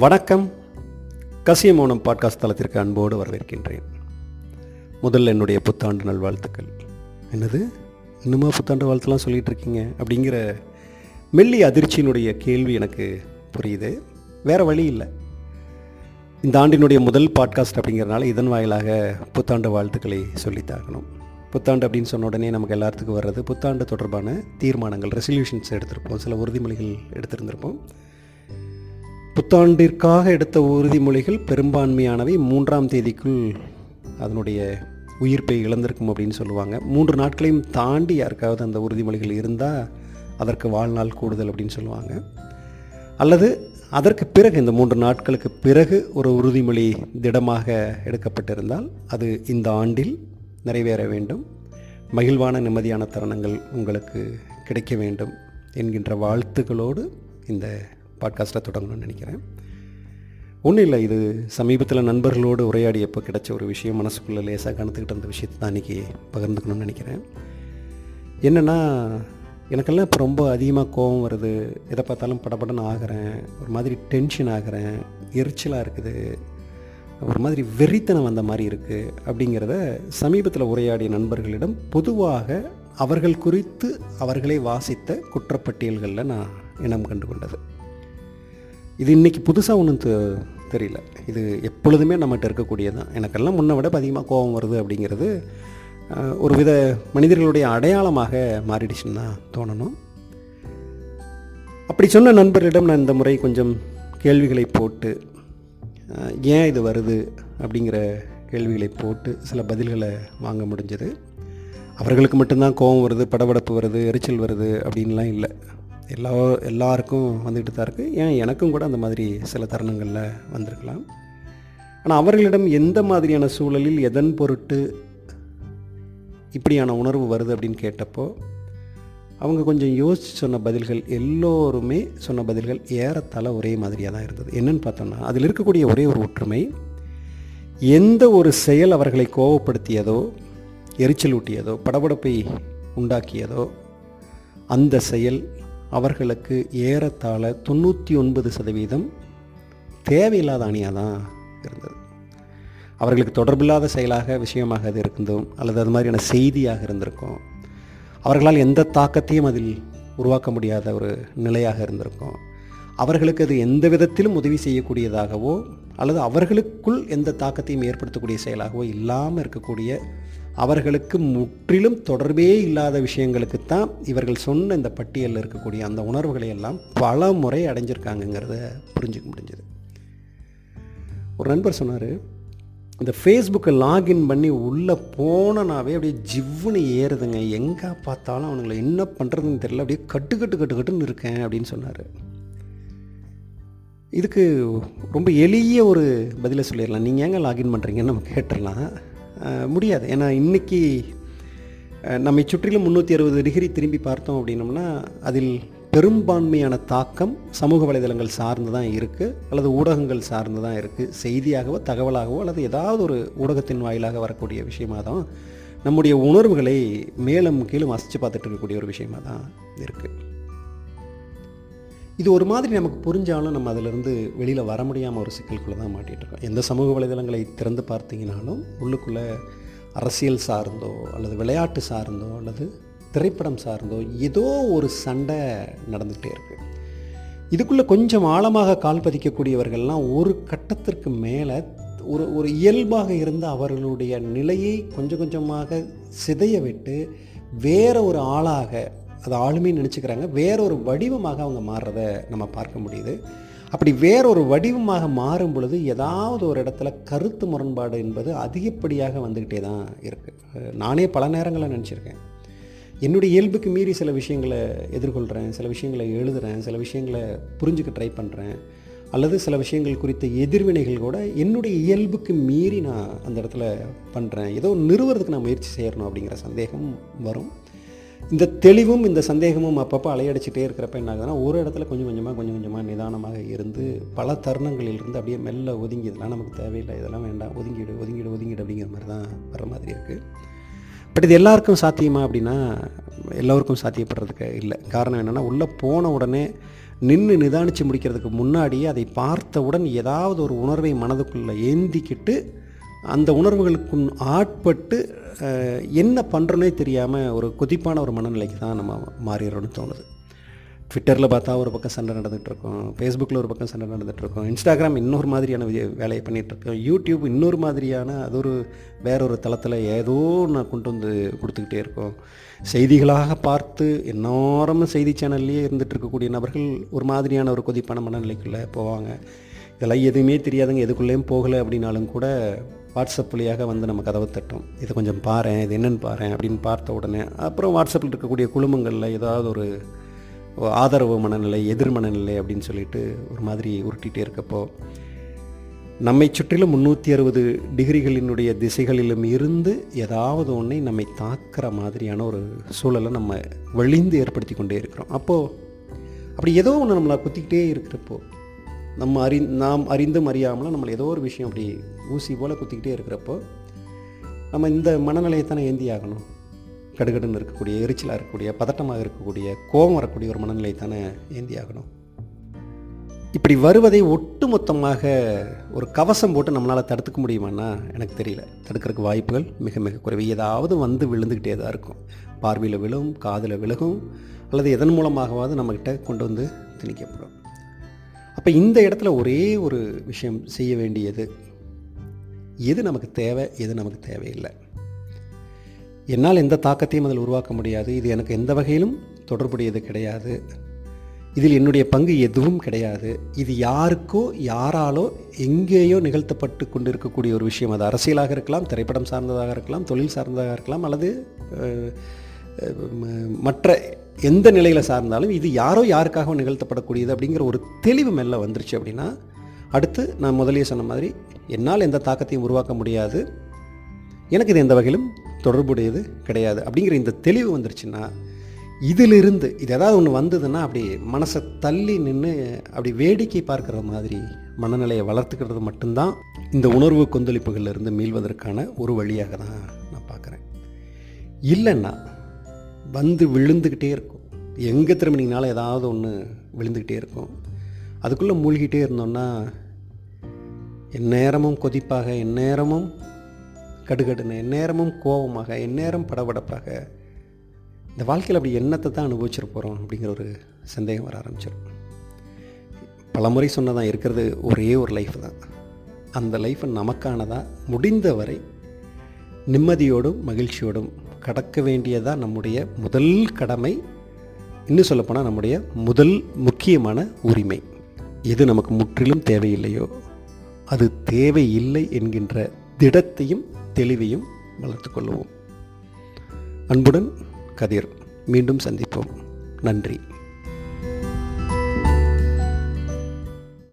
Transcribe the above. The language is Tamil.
வணக்கம். கசிய மௌனம் பாட்காஸ்ட் தளத்திற்கு அன்போடு வரவேற்கின்றேன். முதல்ல என்னுடைய புத்தாண்டு நல்வாழ்த்துக்கள். என்னது? இன்னுமா புத்தாண்டு வாழ்த்துலாம் சொல்லிகிட்டு இருக்கீங்க? அப்படிங்கிற மெல்லி அதிர்ச்சியினுடைய கேள்வி எனக்கு புரியுது. வேறு வழி இல்லை. இந்த ஆண்டினுடைய முதல் பாட்காஸ்ட் அப்படிங்கிறனால இதன் வாயிலாக புத்தாண்டு வாழ்த்துக்களை சொல்லித்தாகணும். புத்தாண்டு அப்படின்னு சொன்ன உடனே நமக்கு எல்லாத்துக்கும் வர்றது புத்தாண்டு தொடர்பான தீர்மானங்கள் ரெசல்யூஷன்ஸ் எடுத்திருப்போம். சில உறுதிமொழிகள் எடுத்திருந்திருப்போம். புத்தாண்டிற்காக எடுத்த உறுதிமொழிகள் பெரும்பான்மையானவை. மூன்றாம் தேதிக்குள் அதனுடைய உயிர்ப்பை இழந்திருக்கும் அப்படின்னு சொல்லுவாங்க. மூன்று நாட்களையும் தாண்டி யாருக்காவது அந்த உறுதிமொழிகள் இருந்தால் அதற்கு வாழ்நாள் கூடுதல் அப்படின்னு சொல்லுவாங்க. அல்லது அதற்கு பிறகு இந்த மூன்று நாட்களுக்கு பிறகு ஒரு உறுதிமொழி திடமாக எடுக்கப்பட்டிருந்தால் அது இந்த ஆண்டில் நிறைவேற வேண்டும். மகிழ்வான நிம்மதியான தருணங்கள் உங்களுக்கு கிடைக்க வேண்டும் என்கின்ற வாழ்த்துக்களோடு இந்த பாட்காஸ்ட்டை தொடங்கணும்னு நினைக்கிறேன். ஒன்றும் இல்லை இது சமீபத்தில் நண்பர்களோடு உரையாடியப்போ கிடைச்ச ஒரு விஷயம் மனசுக்குள்ளே லேசாக கணத்துக்கிட்டு அந்த விஷயத்தை தான் இன்றைக்கி பகிர்ந்துக்கணும்னு நினைக்கிறேன். என்னென்னா எனக்கெல்லாம் இப்போ ரொம்ப அதிகமாக கோபம் வருது. எதை பார்த்தாலும் படப்படன்னு ஆகிறேன். ஒரு மாதிரி டென்ஷன் ஆகிறேன். எரிச்சலாக இருக்குது. ஒரு மாதிரி வெறித்தனம் வந்த மாதிரி இருக்குது அப்படிங்கிறத சமீபத்தில் உரையாடிய நண்பர்களிடம் பொதுவாக அவர்கள் குறித்து அவர்களை வாசித்த குற்றப்பட்டியல்களில் நான் இனம் கண்டு கொண்டது இது இன்றைக்கி புதுசாக ஒன்றும் தெரியல. இது எப்பொழுதுமே நம்மகிட்ட இருக்கக்கூடியதான் எனக்கெல்லாம் முன்ன விட அதிகமாக கோபம் வருது அப்படிங்கிறது ஒரு வித மனிதர்களுடைய அடையாளமாக மாறிடுச்சுன்னு தான் தோணணும். அப்படி சொன்ன நண்பர்களிடம் நான் இந்த முறை கொஞ்சம் கேள்விகளை போட்டு ஏன் இது வருது அப்படிங்கிற கேள்விகளை போட்டு சில பதில்களை வாங்க முடிஞ்சது. அவர்களுக்கு மட்டும்தான் கோபம் வருது படபடப்பு வருது எரிச்சல் வருது அப்படின்லாம் இல்லை. எல்லா எல்லாருக்கும் வந்துக்கிட்டு தான் இருக்குது ஏன் எனக்கும் கூட அந்த மாதிரி சில தருணங்களில் வந்திருக்கலாம். ஆனால் அவர்களிடம் எந்த மாதிரியான சூழலில் எதன் பொருட்டு இப்படியான உணர்வு வருது அப்படின்னு கேட்டப்போ அவங்க கொஞ்சம் யோசித்து சொன்ன பதில்கள் எல்லோருமே சொன்ன பதில்கள் ஏறத்தாழ ஒரே மாதிரியாக தான் இருந்தது. என்னென்னு பார்த்தோம்னா அதில் இருக்கக்கூடிய ஒரே ஒரு ஒற்றுமை எந்த ஒரு செயல் அவர்களை கோவப்படுத்தியதோ எரிச்சல் ஊட்டியதோ படபடப்பை உண்டாக்கியதோ அந்த செயல் அவர்களுக்கு ஏறத்தாழ தொண்ணூற்றி ஒன்பது சதவீதம் தேவையில்லாத அணியாக தான் இருந்தது. அவர்களுக்கு தொடர்பில்லாத செயலாக விஷயமாக அது இருந்தோம் அல்லது அது மாதிரியான செய்தியாக இருந்திருக்கும். அவர்களால் எந்த தாக்கத்தையும் அதில் உருவாக்க முடியாத ஒரு நிலையாக இருந்திருக்கும். அவர்களுக்கு அது எந்த விதத்திலும் உதவி செய்யக்கூடியதாகவோ அல்லது அவர்களுக்குள் எந்த தாக்கத்தையும் ஏற்படுத்தக்கூடிய செயலாகவோ இல்லாமல் இருக்கக்கூடிய அவர்களுக்கு முற்றிலும் தொடர்பே இல்லாத விஷயங்களுக்குத்தான் இவர்கள் சொன்ன இந்த பட்டியலில் இருக்கக்கூடிய அந்த உணர்வுகளை எல்லாம் பல முறை அடைஞ்சிருக்காங்கங்கிறத புரிஞ்சுக்க முடிஞ்சது. ஒரு நண்பர் சொன்னார் இந்த ஃபேஸ்புக்கை லாகின் பண்ணி உள்ளே போனனாவே அப்படியே ஜிவ்வுன்னு ஏறுதுங்க. எங்கே பார்த்தாலும் அவனுங்களை என்ன பண்ணுறதுன்னு தெரியல. அப்படியே கட்டு கட்டு கட்டு கட்டுன்னு இருக்கேன் அப்படின்னு சொன்னார். இதுக்கு ரொம்ப எளிய ஒரு பதிலை சொல்லிடலாம். நீங்கள் ஏங்க லாகின் பண்ணுறீங்கன்னு நம்ம கேட்டுடலாம். முடியாது. ஏன்னா இன்றைக்கி நம்மை சுற்றிலும் முந்நூற்றி அறுபது டிகிரி திரும்பி பார்த்தோம் அப்படின்னோம்னா அதில் பெரும்பான்மையான தாக்கம் சமூக வலைதளங்கள் சார்ந்து தான் இருக்குது அல்லது ஊடகங்கள் சார்ந்து தான் இருக்குது செய்தியாகவோ தகவலாகவோ அல்லது ஏதாவது ஒரு ஊடகத்தின் வாயிலாக வரக்கூடிய விஷயமாக தான் நம்முடைய உணர்வுகளை மேலும் கீழும் அசைச்சு பார்த்துட்டு இருக்கக்கூடிய ஒரு விஷயமாக தான் இருக்குது இது ஒரு மாதிரி நமக்கு புரிஞ்சாலும் நம்ம அதிலிருந்து வெளியில் வர முடியாமல் ஒரு சிக்கலுக்குள்ளே தான் மாட்டிகிட்டு இருக்கோம் எந்த சமூக வலைதளங்களை திறந்து பார்த்தீங்கனாலும் உள்ளுக்குள்ளே அரசியல் சார்ந்தோ அல்லது விளையாட்டு சார்ந்தோ அல்லது திரைப்படம் சார்ந்தோ ஏதோ ஒரு சண்டை நடந்துகிட்டே இருக்குது இதுக்குள்ளே கொஞ்சம் ஆழமாக கால் பதிக்கக்கூடியவர்கள்லாம் ஒரு கட்டத்திற்கு மேலே ஒரு ஒரு இயல்பாக இருந்த அவர்களுடைய நிலையை கொஞ்சம் கொஞ்சமாக சிதைய விட்டு வேற ஒரு ஆளாக அது ஆளுமைன்னு நினச்சிக்கிறாங்க. வேற ஒரு வடிவமாக அவங்க மாறுறத நம்ம பார்க்க முடியுது. அப்படி வேறொரு வடிவமாக மாறும் பொழுது ஏதாவது ஒரு இடத்துல கருத்து முரண்பாடு என்பது அதிகப்படியாக வந்துக்கிட்டே தான் இருக்குது நானே பல நேரங்களில் நினச்சிருக்கேன். என்னுடைய இயல்புக்கு மீறி சில விஷயங்களை எதிர்கொள்கிறேன் சில விஷயங்களை எழுதுகிறேன் சில விஷயங்களை புரிஞ்சுக்க ட்ரை பண்ணுறேன் அல்லது சில விஷயங்கள் குறித்த எதிர்வினைகள் கூட என்னுடைய இயல்புக்கு மீறி நான் அந்த இடத்துல பண்ணுறேன் ஏதோ நிறுவறதுக்கு நான் முயற்சி செய்யணும் அப்படிங்கிற சந்தேகம் வரும். இந்த தெளிவும் இந்த சந்தேகமும் அப்பப்போ அலையடிச்சிட்டே இருக்கிறப்ப என்ன ஆகுதுன்னா ஒரு இடத்துல கொஞ்சம் கொஞ்சமாக கொஞ்சம் கொஞ்சமாக நிதானமாக இருந்து பல தருணங்களில் இருந்து அப்படியே மெல்ல ஒதுங்கி இதெல்லாம் நமக்கு தேவையில்லை இதெல்லாம் வேண்டாம் ஒதுங்கிடு ஒதுங்கிடு ஒதுங்கிடு அப்படிங்கிற மாதிரி தான் வர மாதிரி இருக்குது பட் இது எல்லாருக்கும் சாத்தியமா அப்படின்னா எல்லோருக்கும் சாத்தியப்படுறதுக்கு இல்லை. காரணம் என்னென்னா உள்ளே போன உடனே நின்று நிதானித்து முடிக்கிறதுக்கு முன்னாடியே அதை பார்த்தவுடன் ஏதாவது ஒரு உணர்வை மனதுக்குள்ளே ஏந்திக்கிட்டு அந்த உணர்வுகளுக்கு ஆட்பட்டு என்ன பண்ணுறோன்னே தெரியாமல் ஒரு கொதிப்பான ஒரு மனநிலைக்கு தான் நம்ம மாறிடுறோன்னு தோணுது. ட்விட்டரில் பார்த்தா ஒரு பக்கம் சண்டை நடந்துகிட்ருக்கோம். ஃபேஸ்புக்கில் ஒரு பக்கம் சண்டை நடந்துகிட்ருக்கோம். இன்ஸ்டாகிராம் இன்னொரு மாதிரியான வேலையை பண்ணிகிட்ருக்கோம் யூடியூப் இன்னொரு மாதிரியான அது ஒரு வேற ஒரு தளத்தில் ஏதோ நான் கொண்டு வந்து கொடுத்துக்கிட்டே இருக்கோம். செய்திகளாக பார்த்து எந்நேரமும் செய்தி சேனல்லையே இருந்துட்டு இருக்கக்கூடிய நபர்கள் ஒரு மாதிரியான ஒரு கொதிப்பான மனநிலைக்குள்ளே போவாங்க. இதெல்லாம் எதுவுமே தெரியாதுங்க எதுக்குள்ளேயும் போகலை அப்படின்னாலும் கூட வாட்ஸ்அப் வழியாக வந்து நம்ம கதவை தட்டும் இதை கொஞ்சம் பாரு இது என்னென்னு பாரு அப்படின்னு பார்த்த உடனே அப்புறம் வாட்ஸ்அப்பில் இருக்கக்கூடிய குழுமங்களில் ஏதாவது ஒரு ஆதரவு மனநிலை எதிர் மனநிலை அப்படின்னு சொல்லிட்டு ஒரு மாதிரி உருட்டிகிட்டே இருக்கப்போ நம்மை சுற்றிலும் முந்நூற்றி அறுபது டிகிரிகளினுடைய திசைகளிலும் இருந்து ஏதாவது ஒன்றை நம்மை தாக்குற மாதிரியான ஒரு சூழலை நம்ம வழிந்து ஏற்படுத்தி கொண்டே இருக்கிறோம். அப்போது அப்படி ஏதோ ஒன்று நம்மளை குத்திக்கிட்டே இருக்கிறப்போ நம்ம அறி நாம் அறிந்தும் அறியாமலும் நம்மளை ஏதோ ஒரு விஷயம் அப்படி ஊசி போல் குத்திக்கிட்டே இருக்கிறப்போ நம்ம இந்த மனநிலையை தானே ஏந்தி ஆகணும். கடுகடுன்னு இருக்கக்கூடிய எரிச்சலாக இருக்கக்கூடிய பதட்டமாக இருக்கக்கூடிய கோபம் வரக்கூடிய ஒரு மனநிலை தானே ஏந்தி ஆகணும். இப்படி வருவதை ஒட்டுமொத்தமாக ஒரு கவசம் போட்டு நம்மளால் தடுத்துக்க முடியுமான்னா எனக்கு தெரியல. தடுக்கிறதுக்கு வாய்ப்புகள் மிக மிக குறைவு. ஏதாவது வந்து விழுந்துக்கிட்டே தான் இருக்கும். பார்வையில் விழும் காதில் விழுகும் அல்லது எதன் மூலமாகவாவது நம்மக்கிட்ட கொண்டு வந்து திணிக்கப்படும். அப்போ இந்த இடத்துல ஒரே ஒரு விஷயம் செய்ய வேண்டியது. எது நமக்கு தேவை எது நமக்கு தேவையில்லை. என்னால் எந்த தாக்கத்தையும் அதில் உருவாக்க முடியாது. இது எனக்கு எந்த வகையிலும் தொடர்புடையது கிடையாது. இதில் என்னுடைய பங்கு எதுவும் கிடையாது. இது யாருக்கோ யாராலோ எங்கேயோ நிகழ்த்தப்பட்டு கொண்டு இருக்கக்கூடிய ஒரு விஷயம். அது அரசியலாக இருக்கலாம் திரைப்படம் சார்ந்ததாக இருக்கலாம் தொழில் சார்ந்ததாக இருக்கலாம் அல்லது மற்ற எந்த நிலையில் சார்ந்தாலும் இது யாரோ யாருக்காக நிகழ்த்தப்படக்கூடியது அப்படிங்கிற ஒரு தெளிவு மெல்ல வந்துருச்சு அப்படின்னா அடுத்து நான் முதலியே சொன்ன மாதிரி என்னால் எந்த தாக்கத்தையும் உருவாக்க முடியாது. எனக்கு இது எந்த வகையிலும் தொடர்புடையது கிடையாது அப்படிங்கிற இந்த தெளிவு வந்துருச்சுன்னா இதிலிருந்து இது ஏதாவது ஒன்று வந்ததுன்னா அப்படி மனசை தள்ளி நின்று அப்படி வேடிக்கை பார்க்குற மாதிரி மனநிலையை வளர்த்துக்கிறது மட்டும்தான் இந்த உணர்வு கொந்தளிப்புகளில் இருந்து மீள்வதற்கான ஒரு வழியாக தான் நான் பார்க்குறேன். இல்லைன்னா வந்து விழுந்துக்கிட்டே இருக்கும். எங்கே திரும்பினீங்கனாலும் ஏதாவது ஒன்று விழுந்துக்கிட்டே இருக்கும். அதுக்குள்ளே மூழ்கிட்டே இருந்தோம்னா எந்நேரமும் கொதிப்பாக எந்நேரமும் கடுகடுன்னு எந்நேரமும் கோபமாக எந்நேரம் படபடப்பாக இந்த வாழ்க்கையில் அப்படி எண்ணத்தை தான் அனுபவிச்சிட போகிறோம் அப்படிங்கிற ஒரு சந்தேகம் வர ஆரம்பிச்சிடும் பலமுறை சொன்னதான் இருக்கிறது ஒரே ஒரு லைஃப் தான். அந்த லைஃப் நமக்கானதாக முடிந்தவரை நிம்மதியோடும் மகிழ்ச்சியோடும் கடக்க வேண்டியதாக நம்முடைய முதல் கடமை? இன்னும் சொல்லப்போனால் நம்முடைய முதல் முக்கியமான உரிமை. எது நமக்கு முற்றிலும் தேவையில்லையோ அது தேவையில்லை என்கின்ற திடத்தையும் தெளிவையும் வளர்த்து கொள்வோம். அன்புடன் கதிர் மீண்டும் சந்திப்போம். நன்றி.